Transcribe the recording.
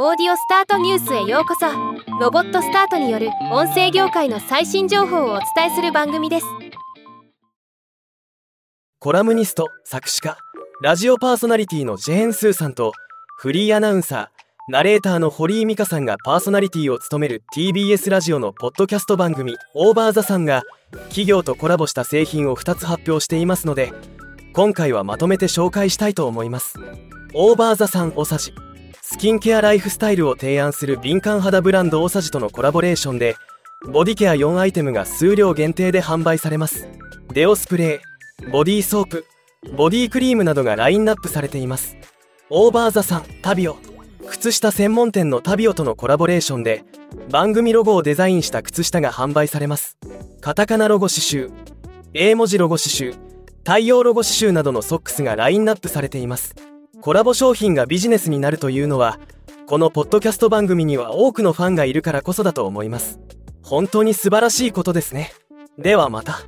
オーディオスタートニュースへようこそ。ロボットスタートによる音声業界の最新情報をお伝えする番組です。コラムニスト作詞家ラジオパーソナリティのジェーン・スーさんとフリーアナウンサーナレーターの堀井美香さんがパーソナリティを務める TBS ラジオのポッドキャスト番組「オーバー・ザ・さん」が企業とコラボした製品を2つ発表していますので今回はまとめて紹介したいと思います。オーバー・ザ・さんおさじ。スキンケアライフスタイルを提案する敏感肌ブランドオサジとのコラボレーションでボディケア4アイテムが数量限定で販売されます。デオスプレーボディーソープボディクリームなどがラインナップされています。オーバーザさんタビオ。靴下専門店のタビオとのコラボレーションで番組ロゴをデザインした靴下が販売されます。カタカナロゴ刺繍英文字ロゴ刺繍太陽ロゴ刺繍などのソックスがラインナップされています。コラボ商品がビジネスになるというのはこのポッドキャスト番組には多くのファンがいるからこそだと思います。本当に素晴らしいことですね。ではまた。